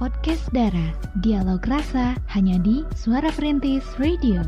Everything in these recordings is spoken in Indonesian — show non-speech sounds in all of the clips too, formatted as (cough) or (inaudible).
podcast Dara. Dialog rasa hanya di Suara Perintis Radio.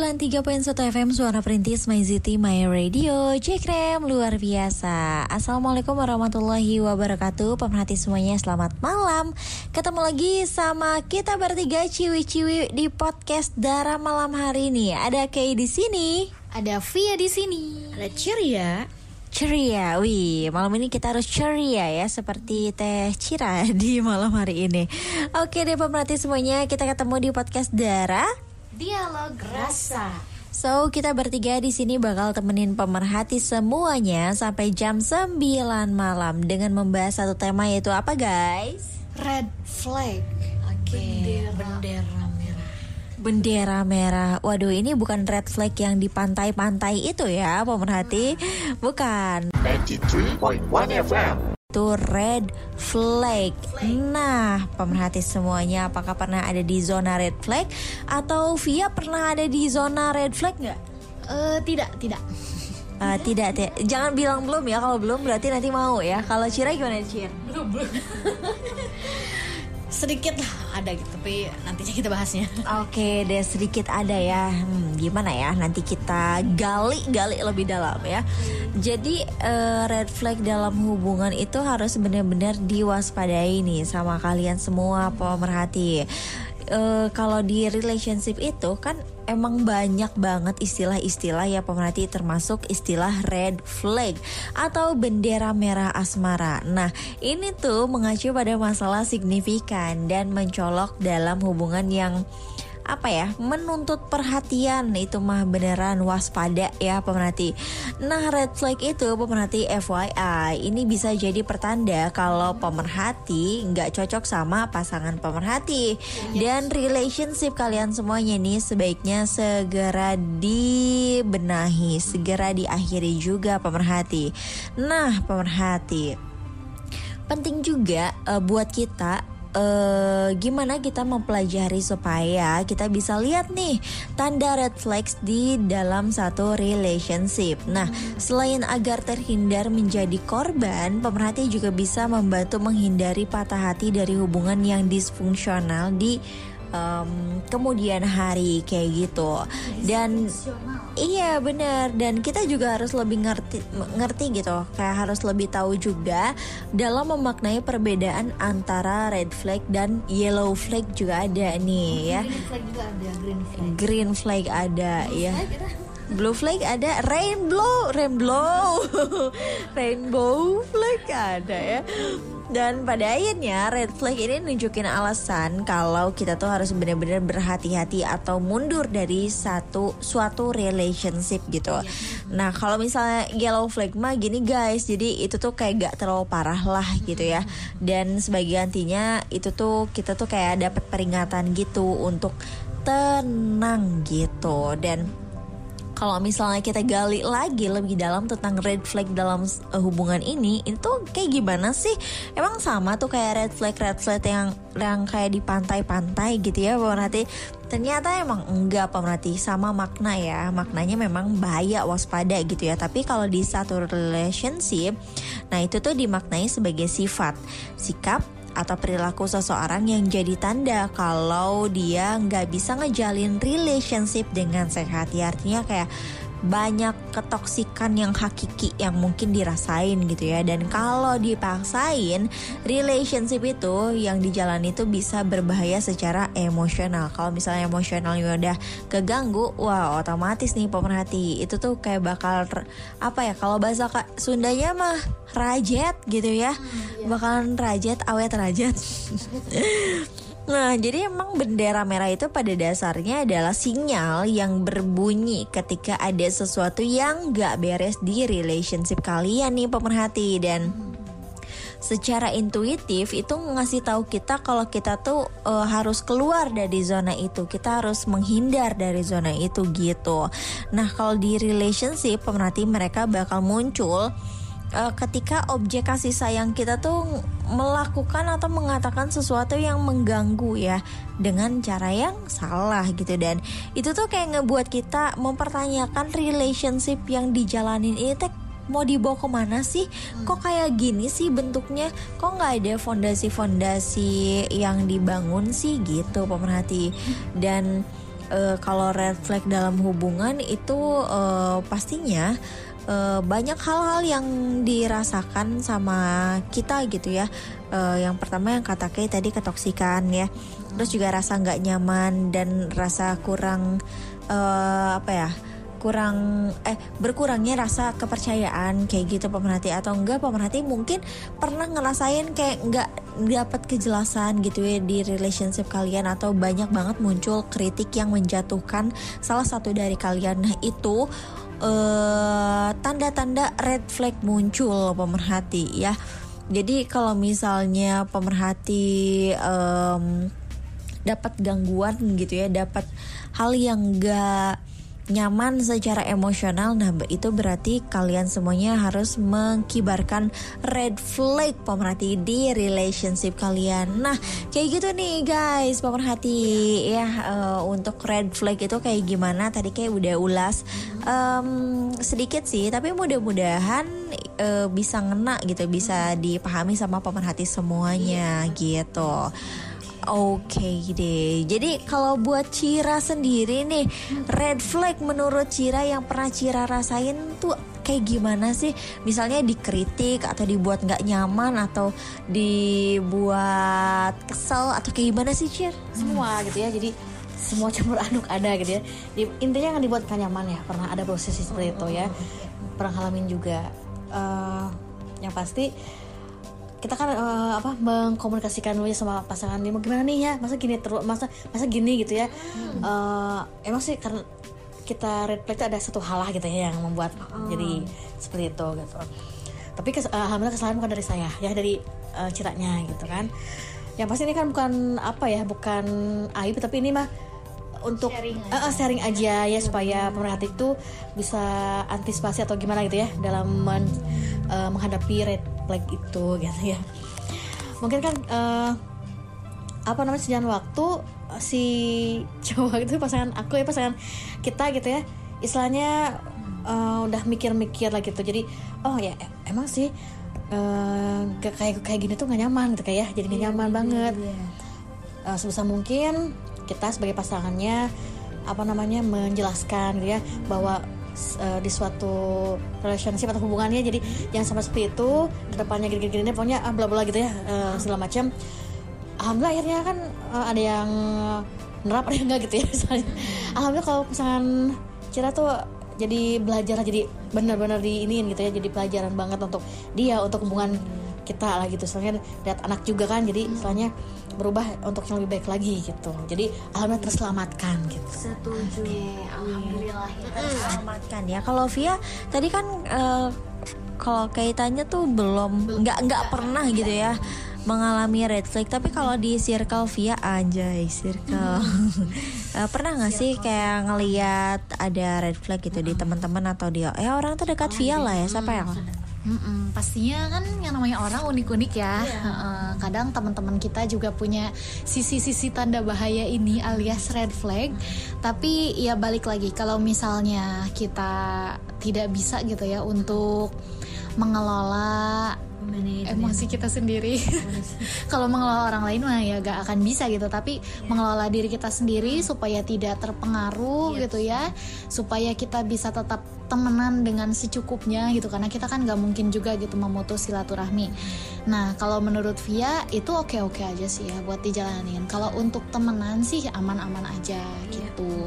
93.1 FM Suara Perintis My City My Radio Cekrem luar biasa. Assalamualaikum warahmatullahi wabarakatuh. Pemerhati semuanya selamat malam. Ketemu lagi sama kita bertiga ciwi-ciwi di podcast Dara malam hari ini. Ada Kay di sini. Ada Via di sini. Ada Ceria. Ceria, wih malam ini kita harus ceria ya Seperti Teh Cira (laughs) di malam hari ini. Oke deh pemerhati semuanya Kita ketemu di podcast Dara Dialog Rasa. So, kita bertiga di sini bakal temenin pemerhati semuanya sampai jam 9 malam dengan membahas satu tema yaitu apa, guys? Red flag. Oke. Bendera. Bendera merah. Bendera merah. Waduh, ini bukan red flag yang di pantai-pantai itu ya, pemerhati. Bukan. 93.1 FM itu red flag. Nah, pemerhati semuanya, apakah pernah ada di zona red flag atau Via pernah ada di zona red flag nggak? Uh, tidak, tidak. Uh, tidak, tidak, jangan bilang belum ya. Kalau belum berarti nanti mau ya. Kalau Cira gimana Cira? Belum, belum. (laughs) sedikit lah ada gitu tapi nantinya kita bahasnya. Oke deh sedikit ada ya. Hmm, gimana ya nanti kita gali gali lebih dalam ya. Jadi uh, red flag dalam hubungan itu harus benar-benar diwaspadai nih sama kalian semua pemerhati uh, kalau di relationship itu kan emang banyak banget istilah-istilah ya pemerhati termasuk istilah red flag atau bendera merah asmara. Nah, ini tuh mengacu pada masalah signifikan dan mencolok dalam hubungan yang apa ya menuntut perhatian itu mah beneran waspada ya pemerhati. Nah red flag itu pemerhati FYI ini bisa jadi pertanda kalau pemerhati nggak cocok sama pasangan pemerhati dan relationship kalian semuanya nih sebaiknya segera dibenahi, segera diakhiri juga pemerhati. Nah pemerhati penting juga uh, buat kita uh, gimana kita mempelajari supaya kita bisa lihat nih tanda red flags di dalam satu relationship. Nah, selain agar terhindar menjadi korban, pemerhati juga bisa membantu menghindari patah hati dari hubungan yang disfungsional di um, kemudian hari kayak gitu. Dan iya benar dan kita juga harus lebih ngerti ngerti gitu. Kayak harus lebih tahu juga dalam memaknai perbedaan antara red flag dan yellow flag juga ada nih ya. Green flag juga ada green flag. Green flag ada ya. Blue flag ada, rainbow, rainbow, (laughs) rainbow flag ada ya. Dan pada akhirnya red flag ini nunjukin alasan kalau kita tuh harus benar-benar berhati-hati atau mundur dari satu suatu relationship gitu. Nah kalau misalnya yellow flag mah gini guys, jadi itu tuh kayak gak terlalu parah lah gitu ya. Dan sebagai gantinya itu tuh kita tuh kayak dapat peringatan gitu untuk tenang gitu dan kalau misalnya kita gali lagi lebih dalam tentang red flag dalam uh, hubungan ini itu kayak gimana sih? Emang sama tuh kayak red flag red flag yang yang kayak di pantai-pantai gitu ya pemerhati? Ternyata emang enggak pemerhati. Sama makna ya. Maknanya memang bahaya waspada gitu ya. Tapi kalau di satu relationship nah itu tuh dimaknai sebagai sifat. Sikap atau perilaku seseorang yang jadi tanda kalau dia nggak bisa ngejalin relationship dengan sehat. Ya, artinya kayak banyak ketoksikan yang hakiki yang mungkin dirasain gitu ya. Dan kalau dipaksain relationship itu yang dijalani itu bisa berbahaya secara emosional. Kalau misalnya emosionalnya udah keganggu wah otomatis nih pemerhati. Itu tuh kayak bakal apa ya kalau bahasa Sundanya mah rajet gitu ya. Hmm, iya. bakalan rajet awet rajet (laughs) Nah, jadi emang bendera merah itu pada dasarnya adalah sinyal yang berbunyi ketika ada sesuatu yang gak beres di relationship kalian nih pemerhati. Dan secara intuitif itu ngasih tahu kita kalau kita tuh uh, harus keluar dari zona itu. Kita harus menghindar dari zona itu gitu. Nah kalau di relationship pemerhati mereka bakal muncul eh, ketika objek kasih sayang kita tuh melakukan atau mengatakan sesuatu yang mengganggu ya dengan cara yang salah gitu dan itu tuh kayak ngebuat kita mempertanyakan relationship yang dijalanin ini teh mau dibawa ke mana sih? Kok kayak gini sih bentuknya? Kok nggak ada fondasi-fondasi yang dibangun sih gitu pemerhati? Dan eh, kalau red flag dalam hubungan itu eh, pastinya eh, banyak hal-hal yang dirasakan sama kita gitu ya. Eh, yang pertama yang kata Kay tadi ketoksikan ya. Terus juga rasa nggak nyaman dan rasa kurang eh, apa ya? kurang eh berkurangnya rasa kepercayaan kayak gitu pemerhati atau enggak pemerhati mungkin pernah ngerasain kayak nggak dapat kejelasan gitu ya di relationship kalian atau banyak banget muncul kritik yang menjatuhkan salah satu dari kalian nah itu eh, tanda-tanda red flag muncul pemerhati ya. Jadi kalau misalnya pemerhati em, dapat gangguan gitu ya dapat hal yang enggak nyaman secara emosional. Nah itu berarti kalian semuanya harus mengkibarkan red flag pemerhati di relationship kalian. Nah kayak gitu nih guys pemerhati. Ya eh, untuk red flag itu kayak gimana? Tadi kayak udah ulas Em, sedikit sih tapi mudah-mudahan eh, bisa ngena gitu bisa dipahami sama pemerhati semuanya gitu Oke deh. Jadi kalau buat Cira sendiri nih, red flag menurut Cira yang pernah Cira rasain tuh kayak gimana sih? Misalnya dikritik atau dibuat nggak nyaman atau dibuat kesel atau kayak gimana sih Cir? semua gitu ya jadi semua campur aduk ada gitu ya Di- intinya kan dibuat gak nyaman ya pernah ada proses seperti itu ya pernah ngalamin juga Eh, yang pasti kita kan eh, apa mengkomunikasikan dulu ya sama pasangan ini mau gimana nih ya? Masa gini terus masa masa gini gitu ya. Eh, emang sih karena kita red flag itu ada satu hal lah gitu ya yang membuat jadi seperti itu gitu. Tapi kes, eh, alhamdulillah kesalahan bukan dari saya ya dari eh, ciranya gitu kan. Yang pasti ini kan bukan apa ya bukan aib tapi ini mah untuk Sharing Eh, eh, sharing aja ya supaya pemerhati itu bisa antisipasi atau gimana gitu ya dalam men- eh, menghadapi red flag itu gitu ya. Mungkin kan eh, apa namanya sejalan waktu si cowok itu pasangan aku ya pasangan kita gitu ya. Istilahnya eh, udah mikir-mikir lah gitu. Jadi oh ya emang sih gak kayak kayak gini tuh gak nyaman gitu kayak ya. Jadi gak nyaman banget. Eh, sebisa mungkin kita sebagai pasangannya apa namanya menjelaskan gitu ya bahwa eh, di suatu relationship atau hubungannya jadi jangan sampai seperti itu ke depannya gini-gini pokoknya ah, bla bla gitu ya eh, segala macam. Alhamdulillah akhirnya kan eh, ada yang nerap ada yang enggak gitu ya (laughs) misalnya. Alhamdulillah kalau pasangan Cira tuh jadi belajar jadi benar-benar di iniin gitu ya jadi pelajaran banget untuk dia untuk hubungan kita lah gitu. Soalnya lihat anak juga kan jadi istilahnya berubah untuk yang lebih baik lagi gitu. Jadi alhamdulillah terselamatkan gitu. Setuju. Alhamdulillah ya. Selamatkan ya. Kalau Via tadi kan eh, kalau kaitannya tuh belum nggak nggak pernah gitu ya mengalami red flag. Tapi kalau di circle via anjay circle. (laughs) Eh, pernah nggak sih kayak ngeliat ada red flag gitu di teman-teman atau dia ya orang tuh dekat via lah ya siapa ya Mm-mm, pastinya kan yang namanya orang unik-unik ya. Heeh, kadang teman-teman kita juga punya sisi-sisi tanda bahaya ini alias red flag. Tapi ya balik lagi kalau misalnya kita tidak bisa gitu ya untuk mengelola emosi kita sendiri. (laughs) Kalau mengelola orang lain mah ya gak akan bisa gitu. Tapi mengelola diri kita sendiri supaya tidak terpengaruh gitu ya, supaya kita bisa tetap temenan dengan secukupnya gitu. Karena kita kan gak mungkin juga gitu memutus silaturahmi. Nah kalau menurut Via itu oke oke aja sih ya buat dijalanin. Kalau untuk temenan sih aman-aman aja gitu.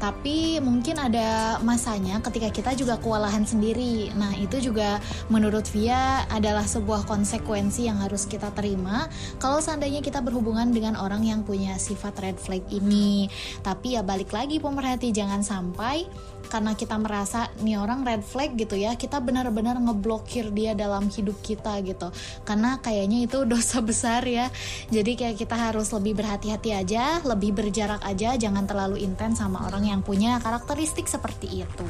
Tapi mungkin ada masanya ketika kita juga kewalahan sendiri. Nah, itu juga menurut Via adalah sebuah konsekuensi yang harus kita terima kalau seandainya kita berhubungan dengan orang yang punya sifat red flag ini. Tapi ya balik lagi pemerhati jangan sampai karena kita merasa nih orang red flag gitu ya, kita benar-benar ngeblokir dia dalam hidup kita gitu. Karena kayaknya itu (laughs) dosa besar ya. Jadi kayak kita harus lebih berhati-hati aja, lebih berjarak aja, jangan terlalu intens sama orang yang punya karakteristik seperti itu.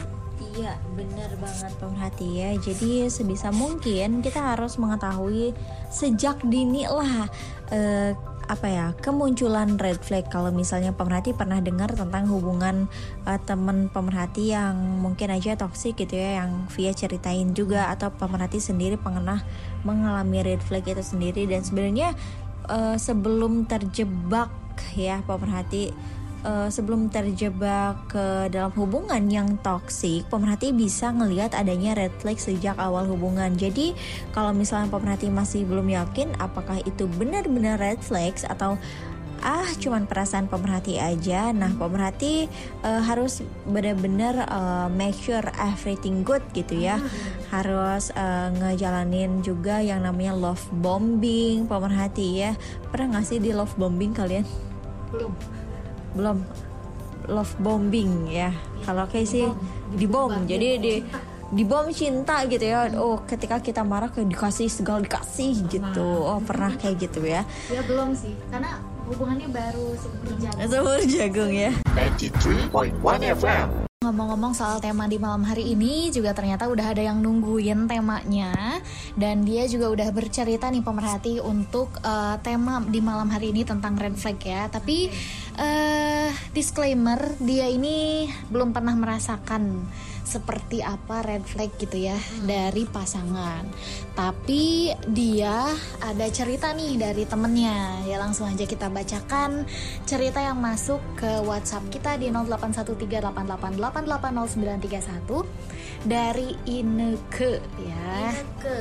Iya, benar banget pemerhati ya. Jadi sebisa mungkin kita harus mengetahui sejak dini lah eh, apa ya kemunculan red flag. Kalau misalnya pemerhati pernah dengar tentang hubungan eh, teman pemerhati yang mungkin aja toksik gitu ya, yang via ceritain juga atau pemerhati sendiri pernah mengalami red flag itu sendiri dan sebenarnya eh, sebelum terjebak ya pemerhati uh, sebelum terjebak ke dalam hubungan yang toksik, pemerhati bisa ngelihat adanya red flag sejak awal hubungan. Jadi, kalau misalnya pemerhati masih belum yakin apakah itu benar-benar red flags atau ah cuman perasaan pemerhati aja. Nah, pemerhati uh, harus benar-benar uh, make sure everything good gitu ya. Harus uh, ngejalanin juga yang namanya love bombing pemerhati ya. Pernah nggak sih di love bombing kalian? belum belum love bombing ya. Kalau kayak sih di bom jadi di di bom cinta gitu ya. Oh ketika kita marah kayak dikasih segala dikasih gitu. Oh pernah kayak gitu ya. Ya belum sih. Karena hubungannya baru seumur jagung. Seumur jagung ya. 93.1 FM. Ngomong-ngomong soal tema di malam hari ini juga ternyata udah ada yang nungguin temanya dan dia juga udah bercerita nih pemerhati untuk eh, tema di malam hari ini tentang red flag ya. Tapi eh disclaimer dia ini belum pernah merasakan seperti apa red flag gitu ya dari pasangan. Tapi dia ada cerita nih dari temennya. Ya langsung aja kita bacakan cerita yang masuk ke WhatsApp kita di 081388880931 dari Ineke ya. ke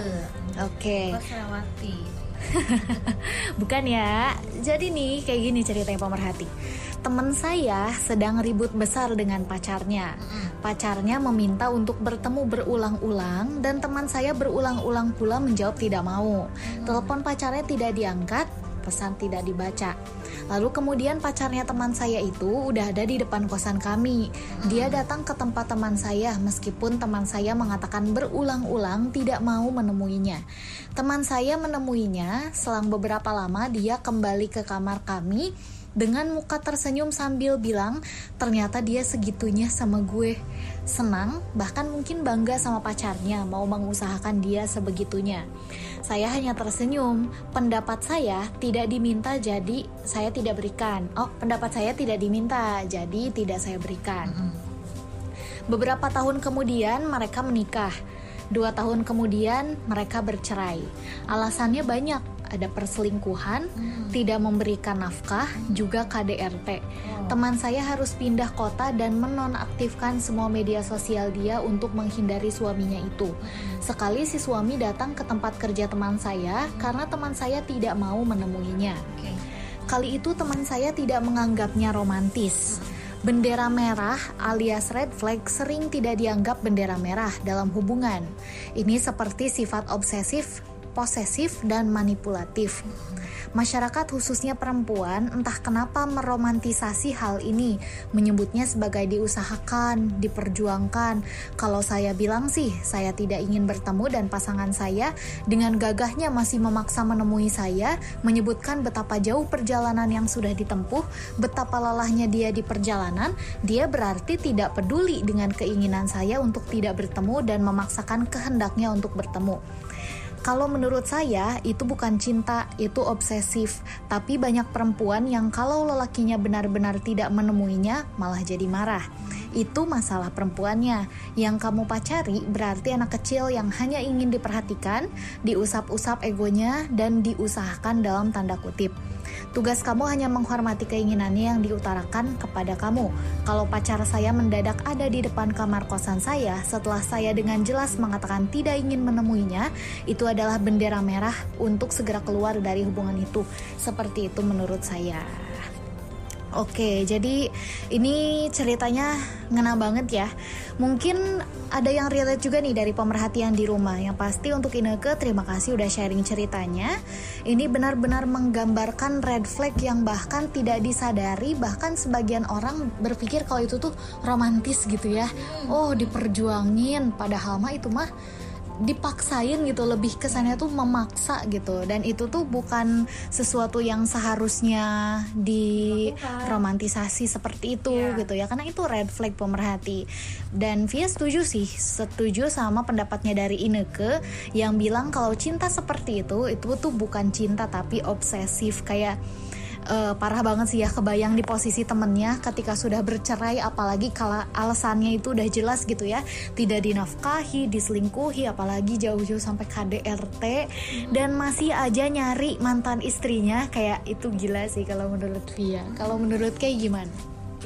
Oke. Pasrawati (laughs) Bukan ya. Jadi nih kayak gini ceritanya pemerhati. Temen saya sedang ribut besar dengan pacarnya. Pacarnya meminta untuk bertemu berulang-ulang dan teman saya berulang-ulang pula menjawab tidak mau. Telepon pacarnya tidak diangkat, pesan tidak dibaca. Lalu kemudian pacarnya teman saya itu udah ada di depan kosan kami. Dia datang ke tempat teman saya meskipun teman saya mengatakan berulang-ulang tidak mau menemuinya. Teman saya menemuinya, selang beberapa lama dia kembali ke kamar kami dengan muka tersenyum sambil bilang ternyata dia segitunya sama gue. Senang, bahkan mungkin bangga sama pacarnya mau mengusahakan dia sebegitunya. Saya hanya tersenyum. Pendapat saya tidak diminta jadi saya tidak berikan. Oh, pendapat saya tidak diminta jadi tidak saya berikan. Beberapa tahun kemudian mereka menikah. Dua tahun kemudian mereka bercerai. Alasannya banyak. Ada perselingkuhan, tidak memberikan nafkah, juga KDRT. Teman saya harus pindah kota dan menonaktifkan semua media sosial dia untuk menghindari suaminya itu. Sekali si suami datang ke tempat kerja teman saya karena teman saya tidak mau menemuinya. Kali itu teman saya tidak menganggapnya romantis. Bendera merah alias red flag sering tidak dianggap bendera merah dalam hubungan. Ini seperti sifat obsesif, posesif, dan manipulatif. Masyarakat khususnya perempuan entah kenapa meromantisasi hal ini, menyebutnya sebagai diusahakan, diperjuangkan. Kalau saya bilang sih, saya tidak ingin bertemu dan pasangan saya dengan gagahnya masih memaksa menemui saya, menyebutkan betapa jauh perjalanan yang sudah ditempuh, betapa lelahnya dia di perjalanan, dia berarti tidak peduli dengan keinginan saya untuk tidak bertemu dan memaksakan kehendaknya untuk bertemu. Kalau menurut saya itu bukan cinta, itu obsesif. Tapi banyak perempuan yang kalau lelakinya benar-benar tidak menemuinya malah jadi marah. Itu masalah perempuannya. Yang kamu pacari berarti anak kecil yang hanya ingin diperhatikan, diusap-usap egonya dan diusahakan dalam tanda kutip. Tugas kamu hanya menghormati keinginannya yang diutarakan kepada kamu. Kalau pacar saya mendadak ada di depan kamar kosan saya setelah saya dengan jelas mengatakan tidak ingin menemuinya, itu adalah bendera merah untuk segera keluar dari hubungan itu. Seperti itu menurut saya. Oke, jadi ini ceritanya ngena banget ya. Mungkin ada yang relate juga nih dari pemerhatian di rumah. Yang pasti untuk Ineke terima kasih udah sharing ceritanya. Ini benar-benar menggambarkan red flag yang bahkan tidak disadari, bahkan sebagian orang berpikir kalau itu tuh romantis gitu ya. Oh, diperjuangin padahal mah itu mah dipaksain gitu lebih kesannya tuh memaksa gitu. Dan itu tuh bukan sesuatu yang seharusnya diromantisasi seperti itu Iya. gitu ya karena itu red flag pemerhati. Dan Via setuju sih setuju sama pendapatnya dari Ineke yang bilang kalau cinta seperti itu itu tuh bukan cinta tapi obsesif. Kayak eh, parah banget sih ya kebayang di posisi temennya ketika sudah bercerai apalagi kalau alasannya itu udah jelas gitu ya. Tidak dinafkahi diselingkuhi apalagi jauh-jauh sampai KDRT dan masih aja nyari mantan istrinya kayak itu gila sih kalau menurut Via kalau menurut kayak gimana?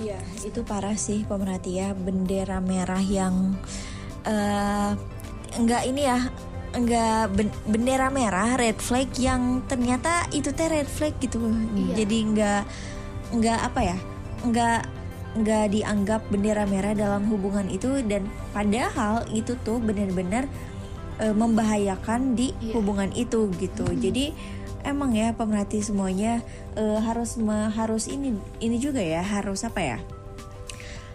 Iya, itu parah sih pemerhati ya. Bendera merah yang eh enggak ini ya enggak ben- bendera merah red flag yang ternyata itu teh red flag gitu. Jadi enggak enggak apa ya? Enggak enggak dianggap bendera merah dalam hubungan itu dan padahal itu tuh benar-benar eh, membahayakan di hubungan itu gitu. Jadi emang ya pemerhati semuanya eh, harus me- harus ini ini juga ya harus apa ya?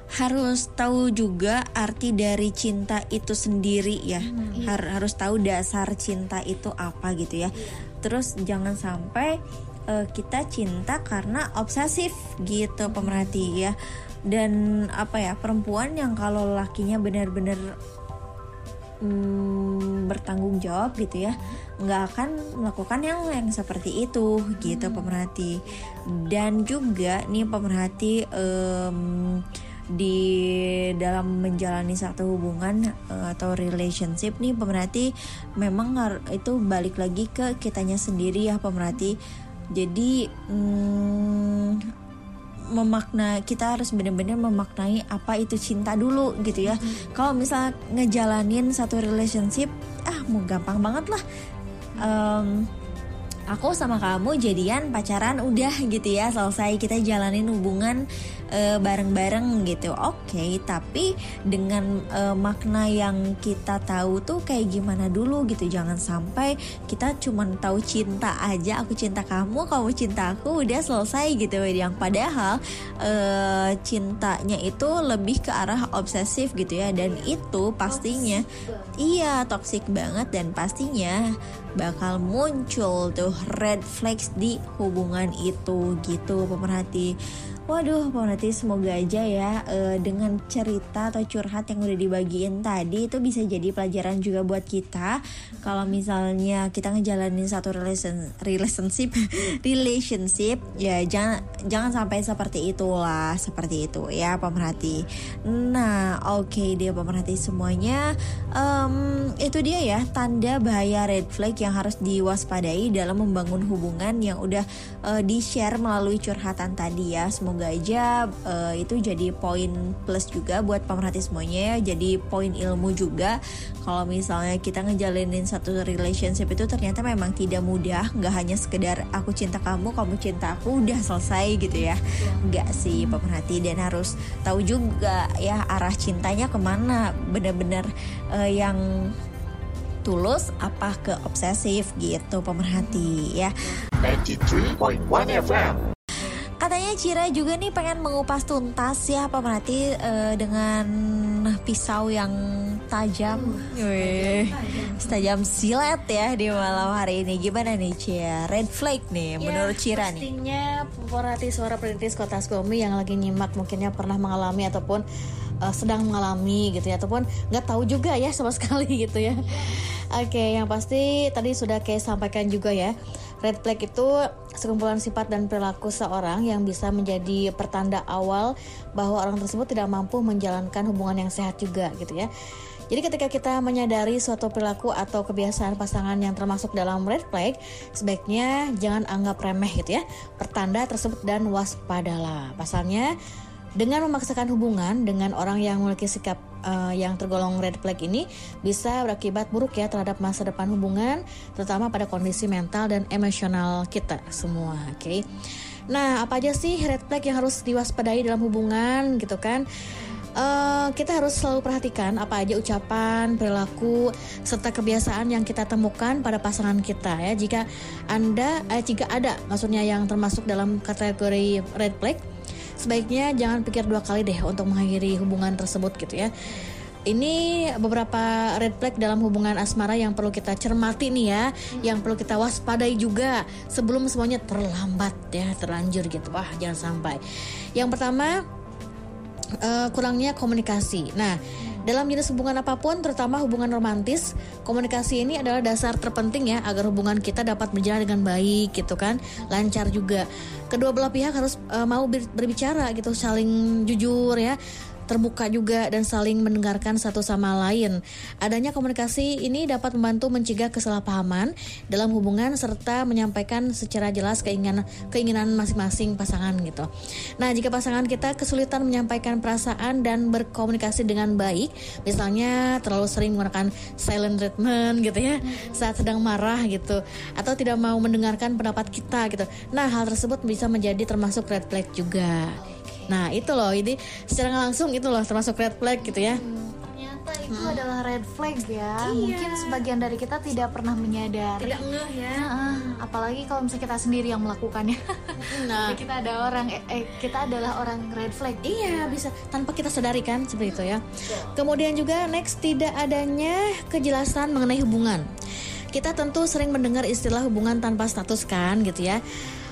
Harus tahu juga arti dari cinta itu sendiri ya. Har- harus tahu dasar cinta itu apa gitu ya. Terus jangan sampai eh, kita cinta karena obsesif gitu pemerhati ya. Dan apa ya perempuan yang kalau lakinya benar-benar mm, bertanggung jawab gitu ya nggak akan melakukan yang yang seperti itu gitu pemerhati dan juga nih pemerhati em, di dalam menjalani satu hubungan eh, atau relationship nih pemerhati memang itu balik lagi ke kitanya sendiri ya pemerhati jadi mm, memakna kita harus benar-benar memaknai apa itu cinta dulu gitu ya. Kalau misal ngejalanin satu relationship, ah mau gampang banget lah. Em, aku sama kamu jadian pacaran udah gitu ya selesai kita jalanin hubungan eh, bareng-bareng gitu. Oke tapi dengan eh, makna yang kita tahu tuh kayak gimana dulu gitu. Jangan sampai kita cuman tahu cinta aja aku cinta kamu kamu cinta aku udah selesai gitu yang padahal eh, cintanya itu lebih ke arah obsesif gitu ya. Dan itu pastinya iya toxic banget. Dan pastinya bakal muncul tuh red flags di hubungan itu gitu pemerhati Waduh, pemerhati semoga aja ya eh, dengan cerita atau curhat yang udah dibagiin tadi itu bisa jadi pelajaran juga buat kita. Kalau misalnya kita ngejalanin satu relation, relationship, (laughs) relationship ya jangan jangan sampai seperti itulah, seperti itu ya pemerhati. Nah, oke dia pemerhati semuanya. Em, itu dia ya tanda bahaya red flag yang harus diwaspadai dalam membangun hubungan yang udah eh, di share melalui curhatan tadi ya. Semoga aja eh, itu jadi poin plus juga buat pemerhati semuanya ya. Jadi poin ilmu juga kalau misalnya kita ngejalanin satu relationship itu ternyata memang tidak mudah. Nggak hanya sekedar aku cinta kamu, kamu cinta aku, udah selesai gitu ya. Nggak sih pemerhati dan harus tahu juga ya arah cintanya ke mana. Bener-bener eh, yang tulus apa ke obsesif gitu pemerhati ya 93.1 FM. Katanya Cira juga nih pengen mengupas tuntas ya pemerhati eh, dengan pisau yang tajam Wih, tajam silet ya di malam hari ini gimana nih Cia red flag nih menurut Cira nih Pastinya pemerhati suara perintis kota Sukabumi yang lagi nyimak mungkinnya pernah mengalami ataupun uh, sedang mengalami gitu ya ataupun nggak tahu juga ya sama (laughs) sekali gitu ya. Oke, yang pasti tadi sudah kayak sampaikan juga ya. Red flag itu sekumpulan sifat dan perilaku seorang yang bisa menjadi pertanda awal bahwa orang tersebut tidak mampu menjalankan hubungan yang sehat juga gitu ya. Jadi ketika kita menyadari suatu perilaku atau kebiasaan pasangan yang termasuk dalam red flag, sebaiknya jangan anggap remeh gitu ya. Pertanda tersebut dan waspadalah. Pasalnya dengan memaksakan hubungan dengan orang yang memiliki sikap eh, yang tergolong red flag ini bisa berakibat buruk ya terhadap masa depan hubungan, terutama pada kondisi mental dan emosional kita semua. Oke. Nah, apa aja sih red flag yang harus diwaspadai dalam hubungan gitu kan? Eh, kita harus selalu perhatikan apa aja ucapan, perilaku, serta kebiasaan yang kita temukan pada pasangan kita ya. Jika anda, eh, jika ada, maksudnya yang termasuk dalam kategori red flag, sebaiknya jangan pikir dua kali deh untuk mengakhiri hubungan tersebut gitu ya. ini beberapa red flag dalam hubungan asmara yang perlu kita cermati nih ya, yang perlu kita waspadai juga sebelum semuanya terlambat ya, terlanjur gitu. Wah, jangan sampai. Yang pertama eh, kurangnya komunikasi. Nah, dalam jenis hubungan apa pun, terutama hubungan romantis, komunikasi ini adalah dasar terpenting ya agar hubungan kita dapat berjalan dengan baik gitu kan, lancar juga. Kedua belah pihak harus eh, mau ber- berbicara gitu, saling jujur ya terbuka juga dan saling mendengarkan satu sama lain. Adanya komunikasi ini dapat membantu mencegah kesalahpahaman dalam hubungan serta menyampaikan secara jelas keinginan keinginan masing-masing pasangan gitu. Nah, jika pasangan kita kesulitan menyampaikan perasaan dan berkomunikasi dengan baik, misalnya terlalu sering menggunakan silent treatment gitu ya saat sedang marah gitu atau tidak mau mendengarkan pendapat kita gitu. Nah, hal tersebut bisa menjadi termasuk red flag juga. Nah itu loh, ini secara langsung itu loh termasuk red flag gitu ya. Ternyata itu adalah red flag ya. Mungkin sebagian dari kita tidak pernah menyadari. Tidak ngeh ya. Heeh, apalagi kalau misalnya kita sendiri yang melakukannya. Nah, (laughs) kita ada orang eh, eh, kita adalah orang red flag. iya bisa tanpa kita sadari kan seperti itu ya. Kemudian juga next tidak adanya kejelasan mengenai hubungan. Kita tentu sering mendengar istilah hubungan tanpa status kan gitu ya.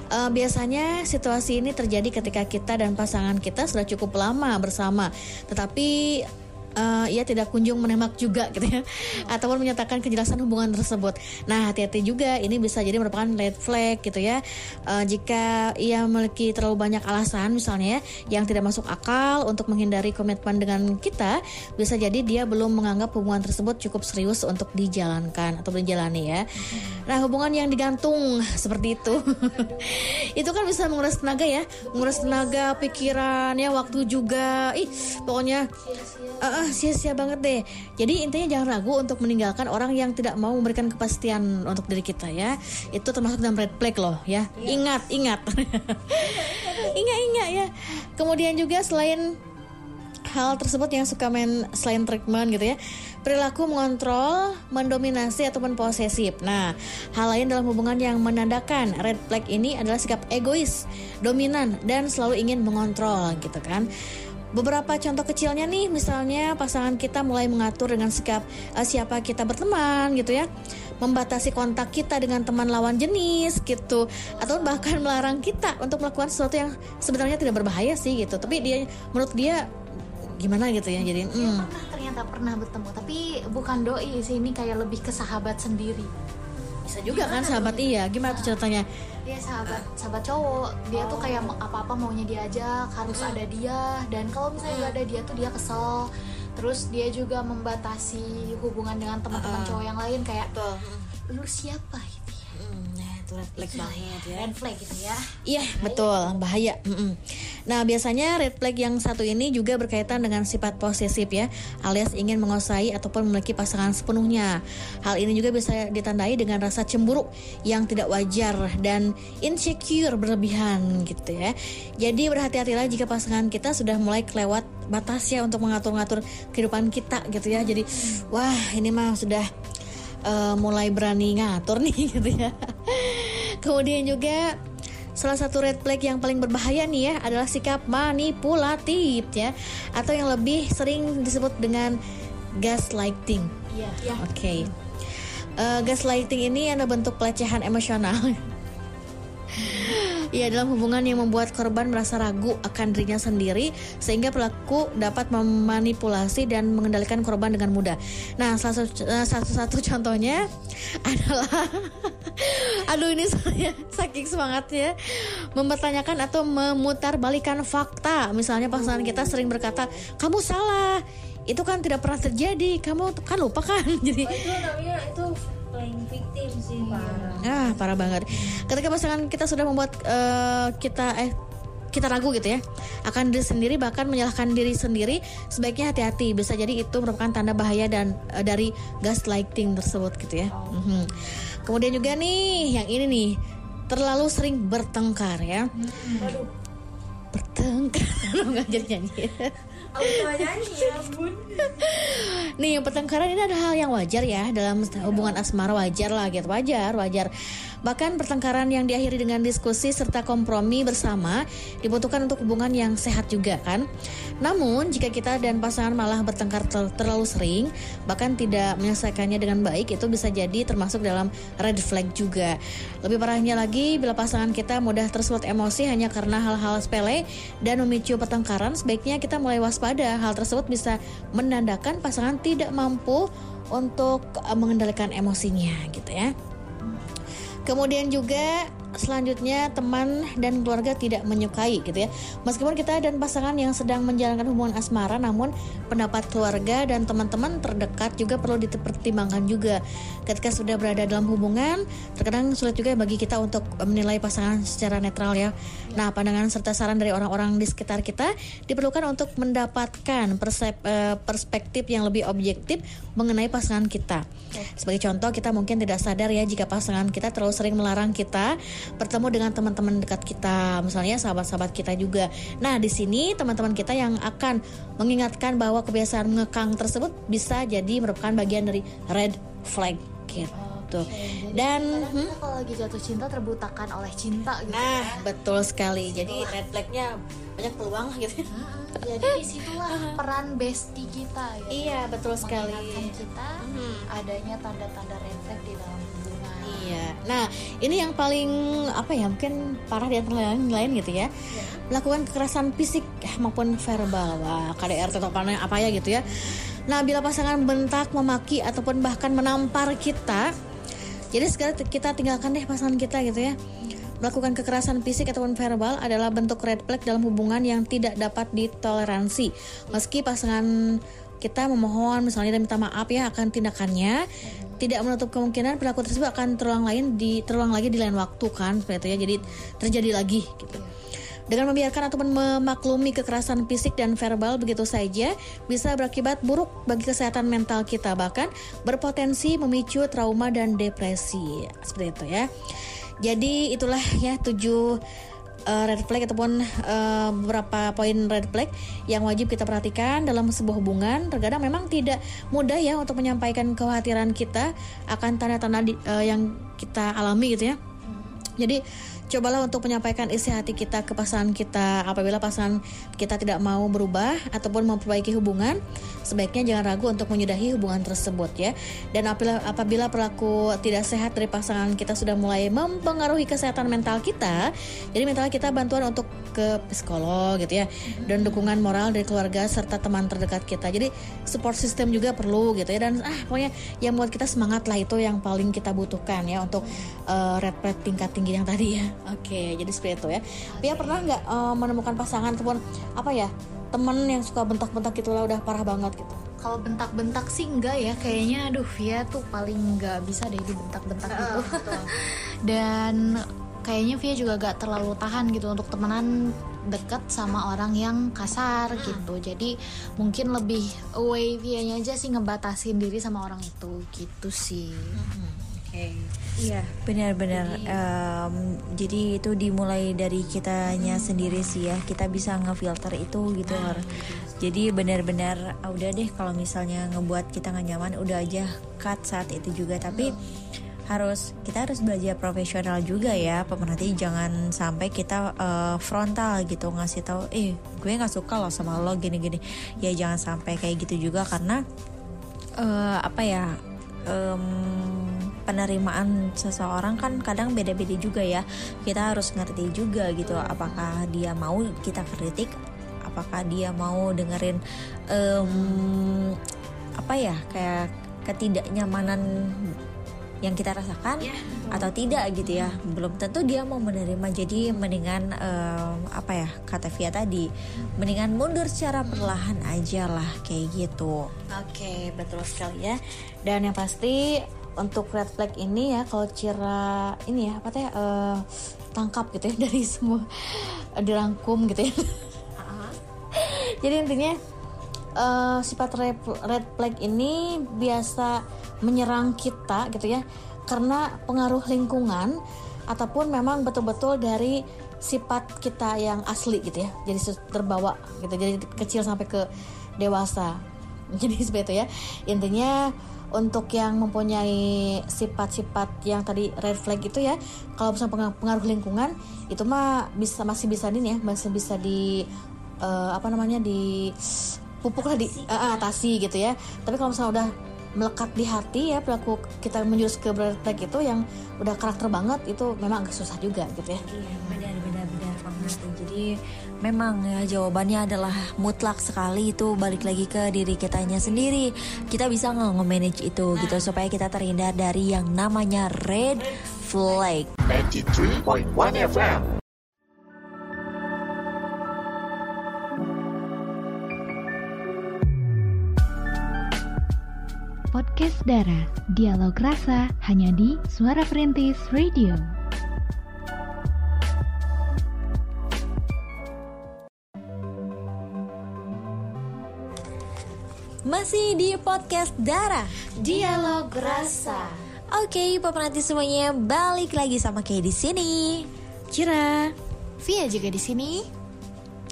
Eh, biasanya situasi ini terjadi ketika kita dan pasangan kita sudah cukup lama bersama, tetapi eh, ia tidak kunjung menembak juga gitu ya, ataupun menyatakan kejelasan hubungan tersebut. Nah hati-hati juga, ini bisa jadi merupakan red flag gitu ya. Eh, jika ia memiliki terlalu banyak alasan misalnya ya, yang tidak masuk akal untuk menghindari komitmen dengan kita, bisa jadi dia belum menganggap hubungan tersebut cukup serius untuk dijalankan atau dijalani ya. Nah hubungan yang digantung seperti itu, (laughs) itu kan bisa menguras tenaga ya, menguras tenaga, pikiran ya, waktu juga. Ih pokoknya ah, ah, sia-sia banget deh. Jadi intinya jangan ragu untuk meninggalkan orang yang tidak mau memberikan kepastian untuk diri kita ya. Itu termasuk dalam red flag loh ya. Ingat, ingat. (laughs) ingat, ingat ya. Kemudian juga selain hal tersebut yang suka main selain treatment gitu ya perilaku mengontrol mendominasi ataupun posesif nah hal lain dalam hubungan yang menandakan red flag ini adalah sikap egois dominan dan selalu ingin mengontrol gitu kan Beberapa contoh kecilnya nih, misalnya pasangan kita mulai mengatur dengan sikap eh, siapa kita berteman gitu ya, membatasi kontak kita dengan teman lawan jenis gitu, atau bahkan melarang kita untuk melakukan sesuatu yang sebenarnya tidak berbahaya sih gitu, tapi dia menurut dia gimana gitu ya, jadi hmm, Pernah ternyata pernah bertemu, tapi bukan doi sih ini kayak lebih ke sahabat sendiri. Bisa juga kan sahabat? iya, gimana tuh ceritanya? Dia sahabat sahabat cowok, dia tuh kayak mau- apa-apa maunya diajak, harus ada dia. Dan kalau misalnya gak ada dia tuh dia kesel. Terus dia juga membatasi hubungan dengan teman-teman cowok yang lain kayak Betul. lu siapa itu red flag banget ya. Red flag gitu ya. Iya betul bahaya. Mm-mm. Nah biasanya red flag yang satu ini juga berkaitan dengan sifat posesif ya, alias ingin menguasai ataupun memiliki pasangan sepenuhnya. Hal ini juga bisa ditandai dengan rasa cemburu yang tidak wajar dan insecure berlebihan gitu ya. Jadi berhati-hatilah jika pasangan kita sudah mulai kelewat batas ya untuk mengatur-ngatur kehidupan kita gitu ya. Jadi wah ini mah sudah eh, mulai berani ngatur (laughs) nih gitu ya. Kemudian juga salah satu red flag yang paling berbahaya nih ya adalah sikap manipulatif ya atau yang lebih sering disebut dengan gaslighting. Iya. Oke. Eh, gaslighting ini adalah bentuk pelecehan emosional. (laughs) Ya dalam hubungan yang membuat korban merasa ragu akan dirinya sendiri sehingga pelaku dapat memanipulasi dan mengendalikan korban dengan mudah. Nah salah satu, eh, satu, contohnya (laughs) adalah (laughs) aduh ini saya saking semangatnya mempertanyakan atau memutarbalikan fakta. Misalnya pasangan kita sering berkata kamu salah itu kan tidak pernah terjadi kamu kan lupa kan (laughs) jadi itu namanya itu victim sih parah Ah, parah banget. Ketika pasangan kita sudah membuat eh, kita eh kita ragu gitu ya akan diri sendiri bahkan menyalahkan diri sendiri sebaiknya hati-hati. Bisa jadi itu merupakan tanda bahaya dan eh, dari gaslighting tersebut gitu ya. Mhm. kemudian juga nih yang ini nih terlalu sering bertengkar ya. Bertengkar. (laughs) Nggak jadi nyanyi ya Nih, pertengkaran ini adalah hal yang wajar ya. Dalam hubungan asmara wajar lah gitu, wajar, wajar. Bahkan pertengkaran yang diakhiri dengan diskusi serta kompromi bersama dibutuhkan untuk hubungan yang sehat juga kan. Namun jika kita dan pasangan malah bertengkar ter- terlalu sering, bahkan tidak menyelesaikannya dengan baik, itu bisa jadi termasuk dalam red flag juga. Lebih parahnya lagi, bila pasangan kita mudah tersulut emosi hanya karena hal-hal sepele dan memicu pertengkaran, sebaiknya kita mulai waspada. Hal tersebut bisa menandakan pasangan tidak mampu untuk eh, mengendalikan emosinya gitu ya. Kemudian juga selanjutnya teman dan keluarga tidak menyukai gitu ya. Meskipun kita dan pasangan yang sedang menjalankan hubungan asmara namun pendapat keluarga dan teman-teman terdekat juga perlu dipertimbangkan juga. Ketika sudah berada dalam hubungan, terkadang sulit juga bagi kita untuk menilai pasangan secara netral ya. Nah, pandangan serta saran dari orang-orang di sekitar kita diperlukan untuk mendapatkan persep- eh, perspektif yang lebih objektif mengenai pasangan kita. Sebagai contoh, kita mungkin tidak sadar ya jika pasangan kita terlalu sering melarang kita bertemu dengan teman-teman dekat kita, misalnya sahabat-sahabat kita juga. Nah, di sini teman-teman kita yang akan mengingatkan bahwa kebiasaan mengekang tersebut bisa jadi merupakan bagian dari red flag gitu. Dan Kadang hmm, kita kalau lagi jatuh cinta terbutakan oleh cinta gitu. nah, betul sekali. Jadi red flagnya banyak peluang gitu. ya. Heeh, Jadi di situlah peran bestie kita gitu. Iya, betul sekali. Mengingatkan kita adanya tanda-tanda red flag di dalam. Iya. Nah, ini yang paling apa ya? Mungkin parah di antara lain, lain gitu ya. Melakukan kekerasan fisik eh, maupun verbal. Wah, KDRT atau apa, apa ya gitu ya. Nah, bila pasangan bentak, memaki ataupun bahkan menampar kita, jadi segera kita tinggalkan deh pasangan kita gitu ya. Melakukan kekerasan fisik ataupun verbal adalah bentuk red flag dalam hubungan yang tidak dapat ditoleransi. Meski pasangan kita memohon misalnya dan minta maaf ya akan tindakannya, tidak menutup kemungkinan perilaku tersebut akan terulang lain di terulang lagi di lain waktu kan seperti itu ya. Jadi terjadi lagi gitu. Dengan membiarkan ataupun memaklumi kekerasan fisik dan verbal begitu saja bisa berakibat buruk bagi kesehatan mental kita bahkan berpotensi memicu trauma dan depresi seperti itu ya. Jadi itulah ya tujuh uh, red flag ataupun uh, beberapa poin red flag yang wajib kita perhatikan dalam sebuah hubungan. Terkadang memang tidak mudah ya untuk menyampaikan kekhawatiran kita akan tanda-tanda uh, yang kita alami gitu ya. Jadi cobalah untuk menyampaikan isi hati kita ke pasangan kita. Apabila pasangan kita tidak mau berubah ataupun memperbaiki hubungan sebaiknya jangan ragu untuk menyudahi hubungan tersebut ya. Dan apabila apabila perilaku tidak sehat dari pasangan kita sudah mulai mempengaruhi kesehatan mental kita jadi mental kita bantuan untuk ke psikolog gitu ya dan dukungan moral dari keluarga serta teman terdekat kita. Jadi support system juga perlu gitu ya. Dan ah pokoknya yang buat kita semangat lah itu yang paling kita butuhkan ya untuk uh, red flag tingkat tinggi yang tadi ya oke jadi seperti itu ya Pia pernah nggak uh, menemukan pasangan ataupun apa ya temen yang suka bentak-bentak gitu lah udah parah banget gitu Kalau bentak-bentak sih enggak ya, kayaknya aduh Via tuh paling nggak bisa deh dibentak-bentak gitu. (laughs) Dan kayaknya Via juga gak terlalu tahan gitu untuk temenan deket sama orang yang kasar gitu. Jadi mungkin lebih away Via-nya aja sih ngebatasin diri sama orang itu gitu sih. Iya, benar-benar. Em, jadi itu dimulai dari kitanya sendiri sih ya. Kita bisa ngefilter itu gitu. Har. Jadi benar-benar ah, udah deh kalau misalnya ngebuat kita nggak nyaman, udah aja cut saat itu juga. Tapi harus kita harus belajar profesional juga ya pemerhati jangan sampai kita eh, frontal gitu ngasih tahu eh gue nggak suka loh sama lo gini-gini ya jangan sampai kayak gitu juga karena eh, apa ya em, penerimaan seseorang kan kadang beda-beda juga ya. Kita harus ngerti juga gitu apakah dia mau kita kritik apakah dia mau dengerin em, apa ya kayak ketidaknyamanan yang kita rasakan atau tidak gitu ya. Belum tentu dia mau menerima. Jadi mendingan em, apa ya kata Via tadi mendingan mundur secara perlahan aja lah kayak gitu. Oke, betul sekali ya. Dan yang pasti untuk red flag ini ya kalau Cira ini ya apa teh eh, tangkap gitu ya (laughs) dari semua dirangkum gitu ya. (laughs) Jadi intinya eh, sifat red, flag ini biasa menyerang kita gitu ya karena pengaruh lingkungan ataupun memang betul-betul dari sifat kita yang asli gitu ya. Jadi terbawa gitu. Jadi kecil sampai ke dewasa. (laughs) Jadi seperti itu ya. Intinya untuk yang mempunyai sifat-sifat yang tadi red flag itu ya kalau misalnya pengaruh, lingkungan itu mah bisa masih bisa ini ya masih bisa di eh, apa namanya di pupuk lah di eh, atasi gitu ya. Tapi kalau misalnya udah melekat di hati ya pelaku kita menjurus ke red flag itu yang udah karakter banget itu memang agak susah juga gitu ya. Iya, banget. Jadi memang ya jawabannya adalah mutlak sekali itu balik lagi ke diri kitanya sendiri. Kita bisa nggak nge-manage itu gitu supaya kita terhindar dari yang namanya red flag. 93.1 FM. Podcast Dara, dialog rasa hanya di Suara Perintis Radio. Masih di podcast Dara. Dialog rasa. Oke, pemerhati semuanya balik lagi sama Kay di sini. Cira Via juga di sini.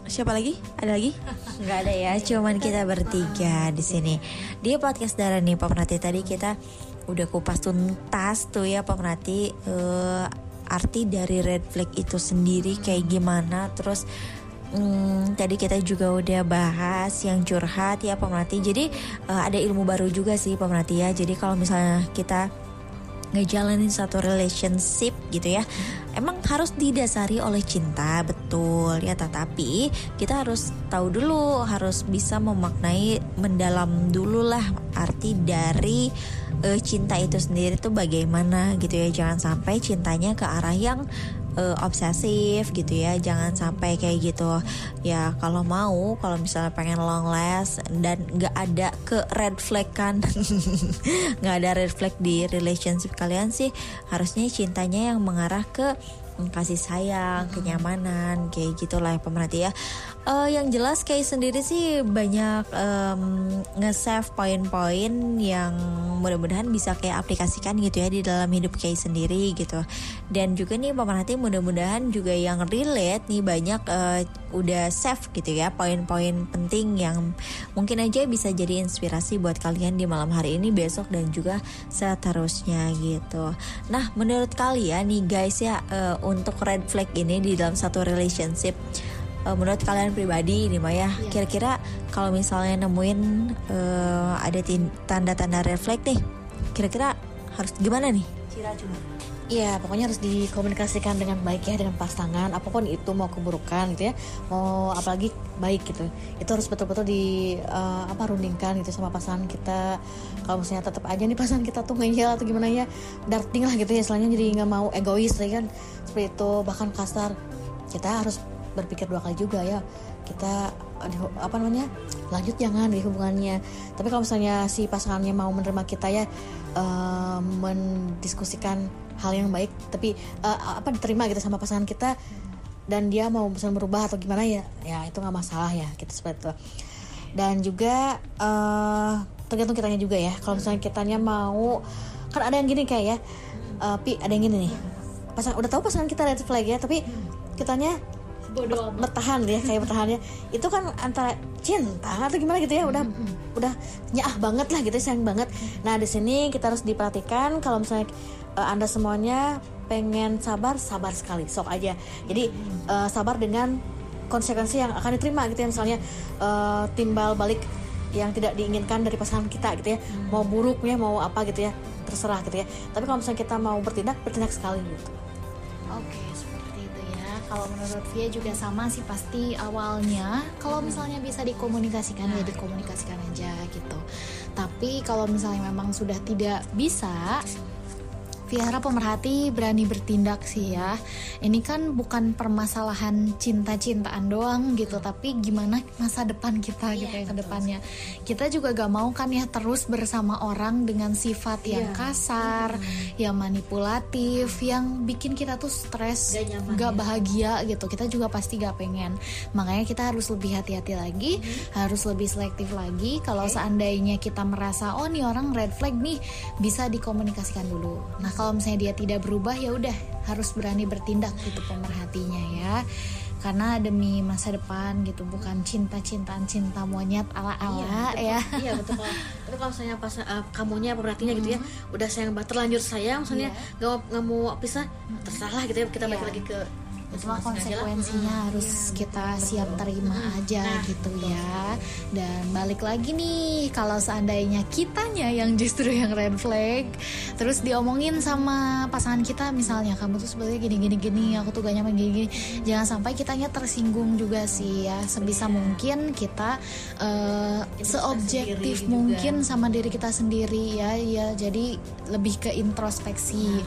Siapa lagi? Ada lagi? (laughs) Nggak ada ya, cuman kita bertiga di sini. Di podcast Dara nih pemerhati tadi kita udah kupas tuntas tuh ya pemerhati eh, arti dari red flag itu sendiri kayak gimana. Terus hmm, tadi kita juga udah bahas yang curhat ya pemerhati. Jadi eh, ada ilmu baru juga sih pemerhati ya. Jadi kalau misalnya kita ngejalanin satu relationship gitu ya emang harus didasari oleh cinta betul ya tetapi kita harus tahu dulu harus bisa memaknai mendalam dulu lah arti dari eh, cinta itu sendiri tuh bagaimana gitu ya jangan sampai cintanya ke arah yang eh, obsesif gitu ya jangan sampai kayak gitu ya kalau mau kalau misalnya pengen long last dan nggak ada ke red flag kan (laughs) nggak ada red flag di relationship kalian sih harusnya cintanya yang mengarah ke kasih sayang, kenyamanan, kayak gitulah ya pemerhati ya. Eh, yang jelas kayak sendiri sih banyak em, nge-save poin-poin yang mudah-mudahan bisa kayak aplikasikan gitu ya di dalam hidup kayak sendiri gitu. Dan juga nih pemerhati mudah-mudahan juga yang relate nih banyak eh, udah save gitu ya poin-poin penting yang mungkin aja bisa jadi inspirasi buat kalian di malam hari ini besok dan juga seterusnya gitu. Nah, menurut kalian nih guys ya eh, untuk red flag ini di dalam satu relationship eh, menurut kalian pribadi ini Maya kira-kira kalau misalnya nemuin eh, ada tanda-tanda red flag nih kira-kira harus gimana nih? Cira coba. Iya, pokoknya harus dikomunikasikan dengan baik ya dengan pasangan, apa pun itu mau keburukan gitu ya, mau apalagi baik gitu. Itu harus betul-betul di eh, apa rundingkan gitu sama pasangan kita. Kalau misalnya tetap aja nih pasangan kita tuh ngeyel atau gimana ya, darting lah gitu ya, selainnya jadi nggak mau egois ya kan, seperti itu bahkan kasar. Kita harus berpikir dua kali juga ya. Kita apa namanya lanjut jangan di hubungannya. Tapi kalau misalnya si pasangannya mau menerima kita ya eh, mendiskusikan hal yang baik tapi eh, apa diterima gitu sama pasangan kita dan dia mau misalnya merubah atau gimana ya ya itu nggak masalah ya kita seperti itu dan juga eh tergantung kitanya juga ya kalau misalnya kitanya mau kan ada yang gini kayak ya eh, pi ada yang gini nih pasangan udah tahu pasangan kita red flag ya tapi kitanya bertahan ya kayak bertahannya itu kan antara cinta atau gimana gitu ya udah udah nyah banget lah gitu sayang banget. Nah di sini kita harus diperhatikan kalau misalnya eh, anda semuanya pengen sabar sabar sekali sok aja. Jadi eh, sabar dengan konsekuensi yang akan diterima gitu ya. Misalnya eh, timbal balik yang tidak diinginkan dari pasangan kita gitu ya. Mau buruk ya mau apa gitu ya. Terserah gitu ya. Tapi kalau misalnya kita mau bertindak bertindak sekali gitu. Oke, ya. Kalau menurut Via juga sama sih pasti awalnya kalau misalnya bisa dikomunikasikan ya dikomunikasikan aja gitu. Tapi kalau misalnya memang sudah tidak bisa Via harap pemerhati berani bertindak sih ya. Ini kan bukan permasalahan cinta-cintaan doang gitu, tapi gimana masa depan kita gitu ya ke depannya. Kita juga gak mau kan ya terus bersama orang dengan sifat yang kasar, yang manipulatif, yang bikin kita tuh stres, gak, bahagia gitu. Kita juga pasti gak pengen. Makanya kita harus lebih hati-hati lagi, harus lebih selektif lagi. Kalau seandainya kita merasa oh nih orang red flag nih, bisa dikomunikasikan dulu. Nah kalau misalnya dia tidak berubah ya udah harus berani bertindak gitu pemerhatinya ya. karena demi masa depan gitu bukan cinta-cintaan cinta monyet ala-ala ya. Iya betul kalau tapi kalau misalnya pas uh, kamunya pemerhatinya gitu ya udah sayang banget terlanjur sayang misalnya nggak mau nggak mau pisah terserah gitu ya kita balik Iya. lagi ke Cuma lah. konsekuensinya harus kita siap terima aja gitu ya. Dan balik lagi nih, kalau seandainya kitanya yang justru yang red flag, terus diomongin sama pasangan kita misalnya kamu tuh sebenarnya gini gini gini, aku tuh gak nyaman gini gini. Jangan sampai kitanya tersinggung juga sih ya. Sebisa mungkin kita eh, seobjektif mungkin sama diri kita sendiri ya, ya. Jadi lebih ke introspeksi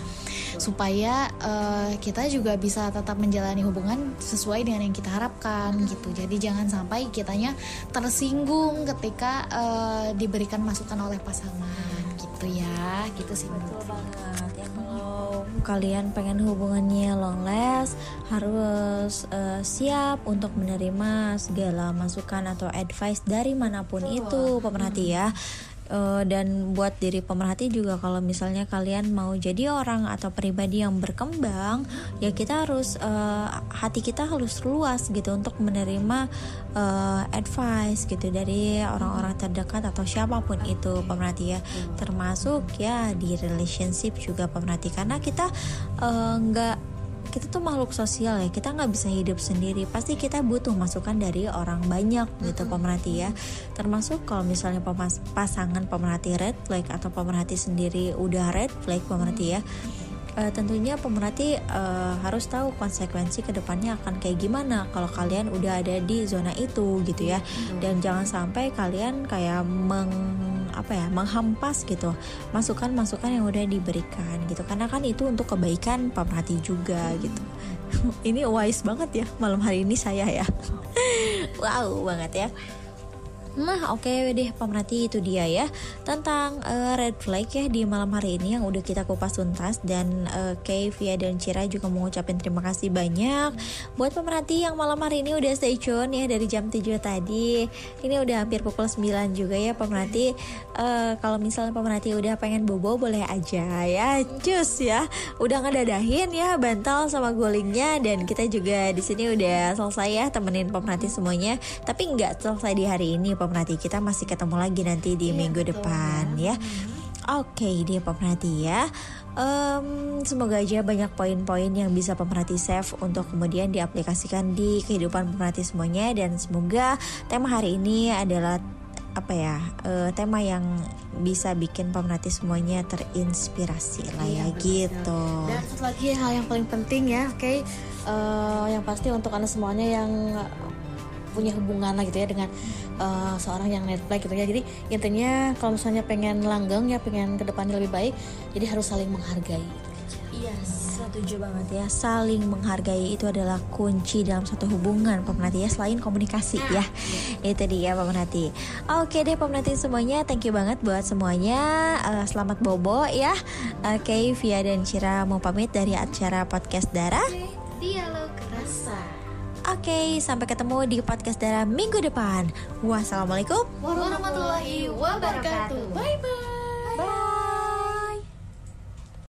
supaya eh, kita juga bisa tetap menjalani hubungan sesuai dengan yang kita harapkan gitu. Jadi jangan sampai kitanya tersinggung ketika eh, diberikan masukan oleh pasangan gitu ya. Gitu sih Betul banget ya kalau kalian pengen hubungannya long last harus eh, siap untuk menerima segala masukan atau advice dari mana pun itu pemerhati ya Eh, dan buat diri pemerhati juga kalau misalnya kalian mau jadi orang atau pribadi yang berkembang ya kita harus eh, hati kita harus luas gitu untuk menerima eh, advice gitu dari orang-orang terdekat atau siapa pun itu pemerhati ya. Termasuk ya di relationship juga pemerhati. Karena kita nggak kita tuh makhluk sosial ya kita nggak bisa hidup sendiri. Pasti kita butuh masukan dari orang banyak gitu pemerhati ya. Termasuk kalau misalnya pemas- pasangan pemerhati red flag atau pemerhati sendiri udah red flag pemerhati ya Eh, tentunya pemerhati eh, harus tahu konsekuensi ke depannya akan kayak gimana kalau kalian udah ada di zona itu gitu ya. Dan jangan sampai kalian kayak meng apa ya menghampas gitu masukan-masukan yang udah diberikan gitu. Karena kan itu untuk kebaikan pemerhati juga gitu. (laughs) Ini wise banget ya malam hari ini saya ya. (laughs) Wow banget ya Nah oke deh pemerhati itu dia ya Tentang eh, red flag ya di malam hari ini yang udah kita kupas tuntas Dan eh, Kay, Via, dan Cira juga mau ngucapin terima kasih banyak. Buat pemerhati yang malam hari ini udah stay tune ya dari jam 7 tadi Ini udah hampir pukul 9 juga ya pemerhati. Eh, Kalau misalnya pemerhati udah pengen bobo boleh aja ya Cus ya. Udah ngedadahin ya bantal sama gulingnya Dan kita juga di sini udah selesai ya temenin pemerhati semuanya. Tapi nggak selesai di hari ini pemerhati Kita masih ketemu lagi nanti di minggu depan ya. Oke dia pemerhati ya. Em, Semoga aja banyak poin-poin yang bisa pemerhati save Untuk kemudian diaplikasikan di kehidupan pemerhati semuanya. Dan semoga tema hari ini adalah apa ya eh, tema yang bisa bikin pemerhati semuanya terinspirasi lah ya gitu. Dan satu lagi hal yang paling penting ya, oke, eh, yang pasti untuk anda semuanya yang punya hubungan lah gitu ya dengan eh, seorang yang net flag gitu ya. Jadi intinya kalau misalnya pengen langgeng ya, pengen ke depannya lebih baik, jadi harus saling menghargai. Iya, setuju banget ya. Saling menghargai itu adalah kunci dalam satu hubungan pemerhati ya selain komunikasi ya. Itu dia pemerhati. Oke deh pemerhati semuanya, thank you banget buat semuanya. Eh, selamat bobo ya. Oke, Via dan Cira mau pamit dari acara podcast Dara. Dialog rasa. Oke, sampai ketemu di podcast darah minggu depan. Wassalamualaikum warahmatullahi wabarakatuh. Bye bye. Bye.